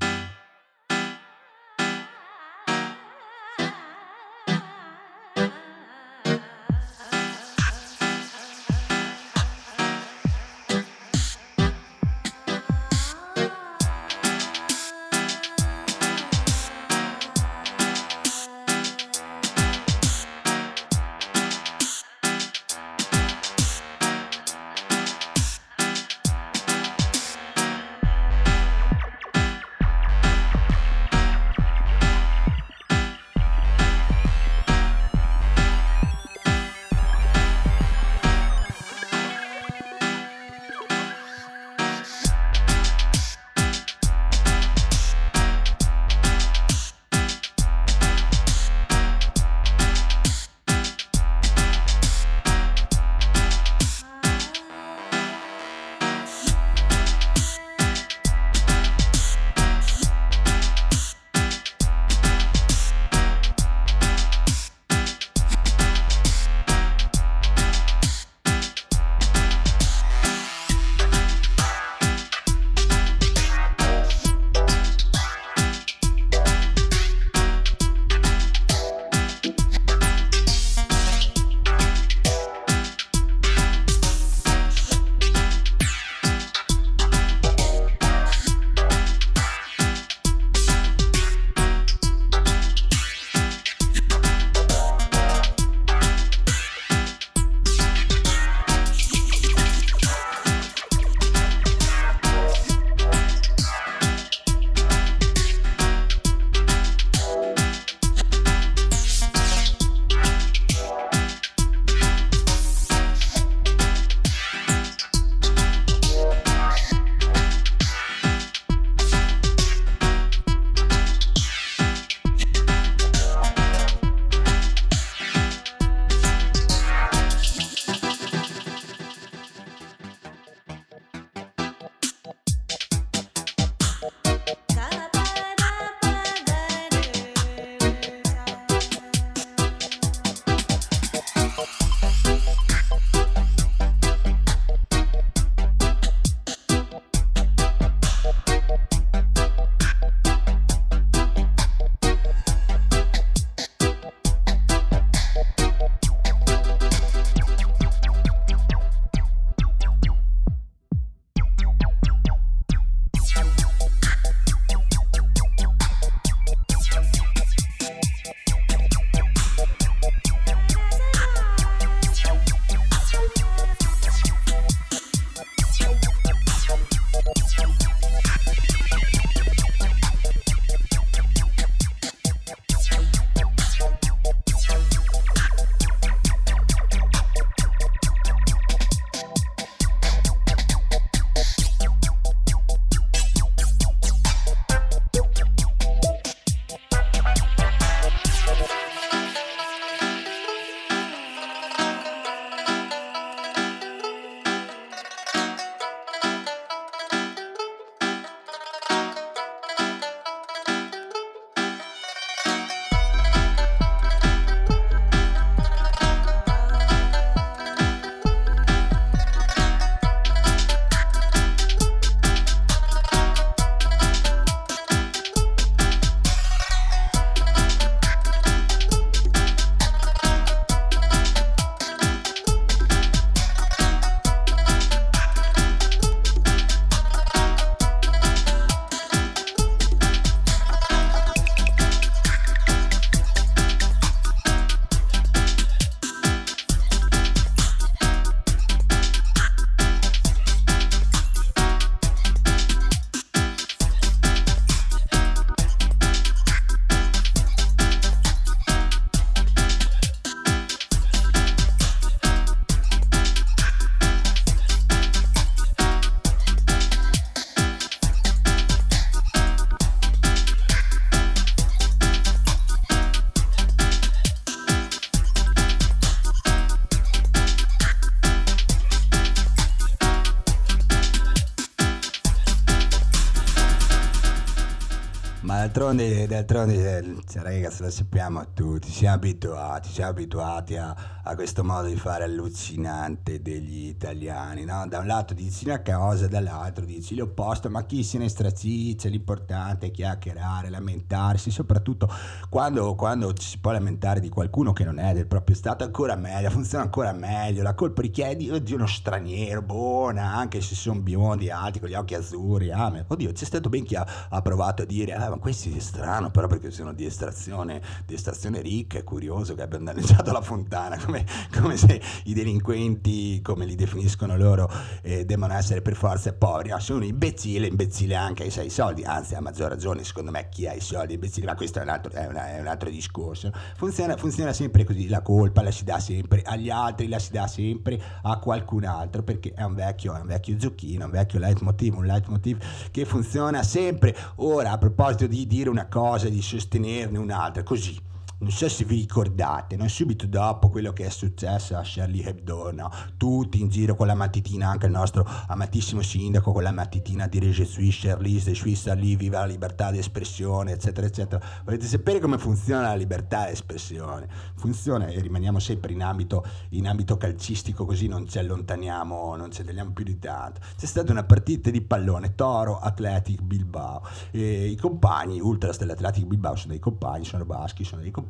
D'altronde, d'altronde eh, cioè, ragazzi, lo sappiamo tutti, siamo abituati, siamo abituati a, a questo modo di fare allucinante degli italiani, no? Da un lato dici una cosa, dall'altro dici l'opposto, ma chi se ne straciccia, l'importante è chiacchierare, lamentarsi, soprattutto quando, quando ci si può lamentare di qualcuno che non è del proprio stato, ancora meglio, funziona ancora meglio, la colpa di chi è di, uno straniero, buona, anche se sono biondi, alti, con gli occhi azzurri, ah, oddio, c'è stato ben chi ha, ha provato a dire, ah, ma questi è strano, però perché sono di estrazione, di estrazione ricca, è curioso che abbiano danneggiato la fontana, come, come se i delinquenti, come li definiscono loro, eh, devono essere per forza poveri, no, sono imbecille, imbecille anche se hai i soldi, anzi a maggior ragione secondo me chi ha i soldi è imbecille, ma questo è un altro, è una- è un altro discorso, funziona, funziona sempre così, la colpa la si dà sempre agli altri, la si dà sempre a qualcun altro, perché è un vecchio, è un vecchio giochino, un vecchio leitmotiv, un leitmotiv che funziona sempre. Ora, a proposito di dire una cosa, di sostenerne un'altra, così. Non so se vi ricordate, no? subito dopo quello che è successo a Charlie Hebdo, no? tutti in giro con la matitina, anche il nostro amatissimo sindaco con la matitina dire Je suis Charlie, je suis Charlie, viva la libertà di espressione, eccetera, eccetera. Volete sapere come funziona la libertà di espressione? Funziona e rimaniamo sempre in ambito, in ambito calcistico, così non ci allontaniamo, non ci andiamo più di tanto. C'è stata una partita di pallone, Toro Athletic Bilbao, e i compagni, Ultras dell'Athletic Bilbao sono dei compagni, sono baschi, sono dei compagni,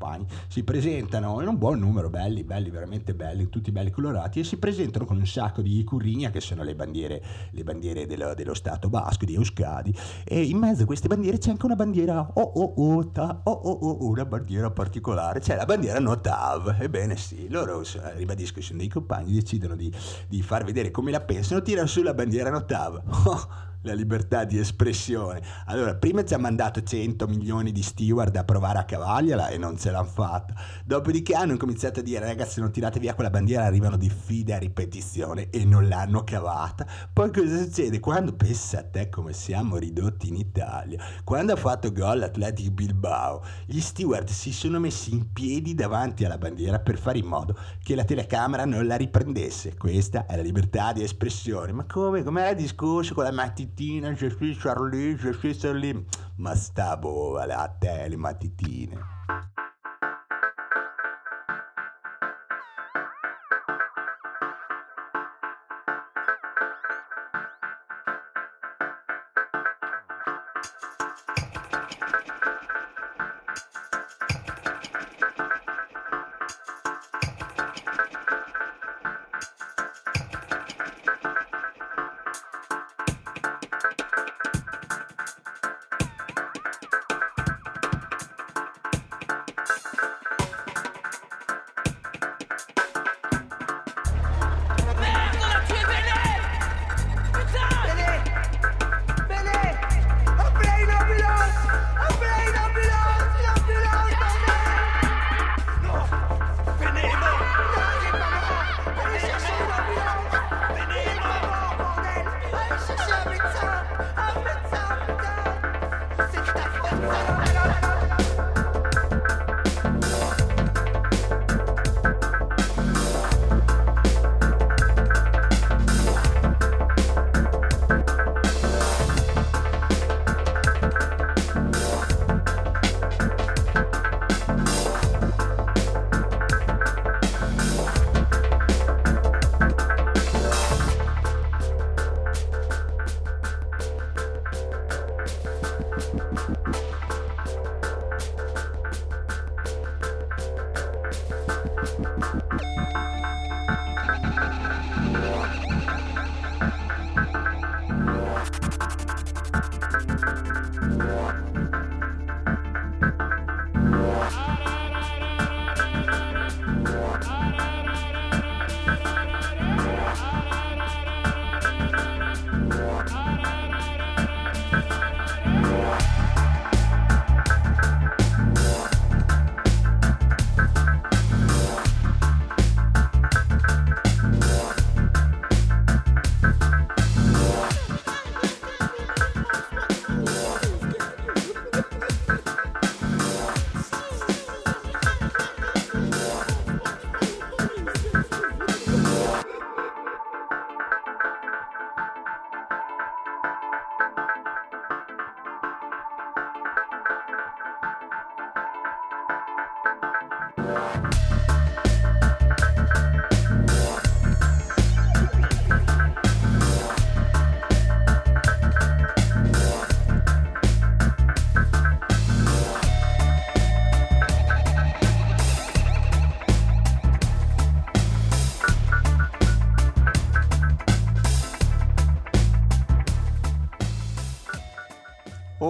si presentano in un buon numero, belli, belli, veramente belli, tutti belli colorati, e si presentano con un sacco di currinia, che sono le bandiere, le bandiere dello, dello Stato basco, di Euskadi, e in mezzo a queste bandiere c'è anche una bandiera oh oh oh, ta, oh, oh, oh, una bandiera particolare, c'è la bandiera Notav, ebbene sì, loro, ribadisco, sono dei compagni, decidono di, di far vedere come la pensano, tirano su la bandiera Notav. La libertà di espressione. Allora, prima ci ha mandato 100 milioni di steward a provare a cavargliela e non ce l'hanno fatta. Dopodiché hanno cominciato a dire, ragazzi, non tirate via quella bandiera, arrivano diffide a ripetizione e non l'hanno cavata. Poi cosa succede? Quando pensa a te come siamo ridotti in Italia, quando ha fatto gol l'Athletic Bilbao, gli steward si sono messi in piedi davanti alla bandiera per fare in modo che la telecamera non la riprendesse. Questa è la libertà di espressione. Ma come? Come era il discorso con la matitina? Je suis Charlie, je suis Charlie. Ma sta boa a te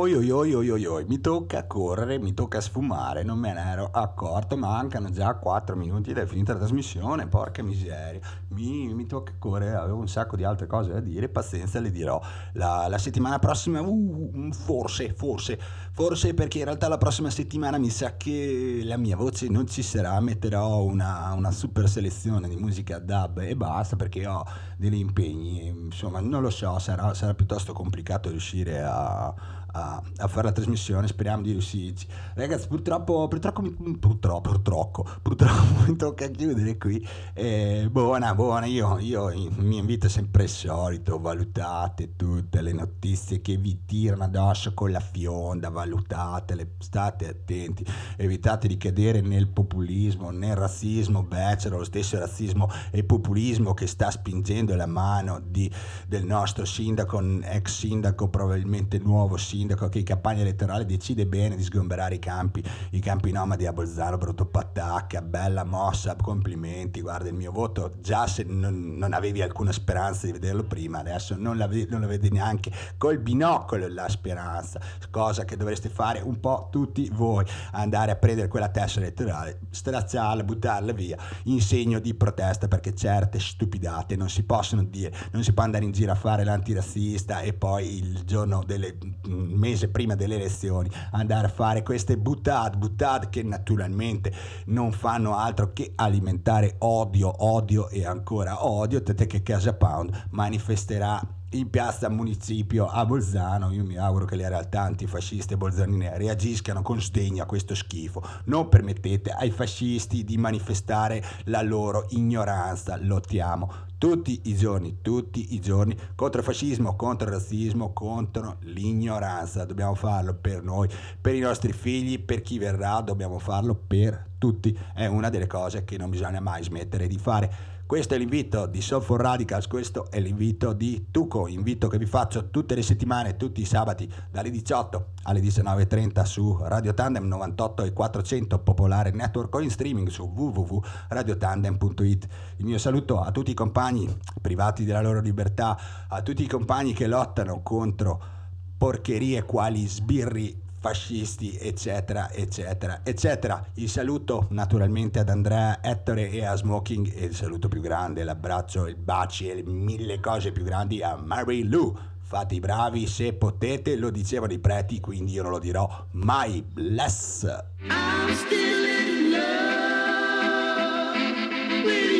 Oi oi oi oi oi oi, mi tocca correre, mi tocca sfumare, non me ne ero accorto, mancano già 4 minuti ed è finita la trasmissione, porca miseria, mi, mi tocca correre, avevo un sacco di altre cose da dire, pazienza le dirò. La, la settimana prossima, uh, forse, forse, forse perché in realtà la prossima settimana mi sa che la mia voce non ci sarà, metterò una, una super selezione di musica dub e basta perché ho degli impegni, insomma non lo so, sarà, sarà piuttosto complicato riuscire a a, a, fare la trasmissione, speriamo di riuscirci. Ragazzi, purtroppo, purtroppo, purtroppo, purtroppo, purtroppo mi tocca chiudere qui. Eh, buona, buona, io, io mio invito sempre il solito, valutate tutte le notizie che vi tirano addosso con la fionda, valutatele, state attenti, evitate di cadere nel populismo, nel razzismo, beh, c'era lo stesso razzismo e populismo che sta spingendo la mano di, del nostro sindaco, ex sindaco, probabilmente nuovo sindaco sindaco che in campagna elettorale decide bene di sgomberare i campi, i campi nomadi a Bolzano, brutto patacca, bella mossa, complimenti, guarda il mio voto, già se non, non avevi alcuna speranza di vederlo prima, adesso non la, non la vedi neanche col binocolo la speranza, cosa che dovreste fare un po' tutti voi, andare a prendere quella testa elettorale, stracciarla, buttarla via, in segno di protesta perché certe stupidate non si possono dire, non si può andare in giro a fare l'antirazzista e poi il giorno delle mese prima delle elezioni andare a fare queste buttate, buttate che naturalmente non fanno altro che alimentare odio, odio e ancora odio, tant'è che Casa Pound manifesterà in piazza Municipio a Bolzano. Io mi auguro che le realtà antifasciste bolzanine reagiscano con sdegno a questo schifo. Non permettete ai fascisti di manifestare la loro ignoranza. Lottiamo tutti i giorni, tutti i giorni contro il fascismo, contro il razzismo, contro l'ignoranza. Dobbiamo farlo per noi, per i nostri figli, per chi verrà, dobbiamo farlo per tutti. È una delle cose che non bisogna mai smettere di fare. Questo è l'invito di Soul for Radicals, questo è l'invito di Tuco, invito che vi faccio tutte le settimane, tutti i sabati, dalle 18 alle 19.30 su Radio Tandem 98 e 400 Popolare Network o in streaming su www.radiotandem.it. Il mio saluto a tutti i compagni privati della loro libertà, a tutti i compagni che lottano contro porcherie quali sbirri fascisti, eccetera, eccetera, eccetera. Il saluto naturalmente ad Andrea, Ettore e a Smoking e il saluto più grande, l'abbraccio, il baci e mille cose più grandi a Mary Lou. Fate i bravi se potete, lo dicevano i preti, quindi io non lo dirò mai. Bless! I'm still in love with you.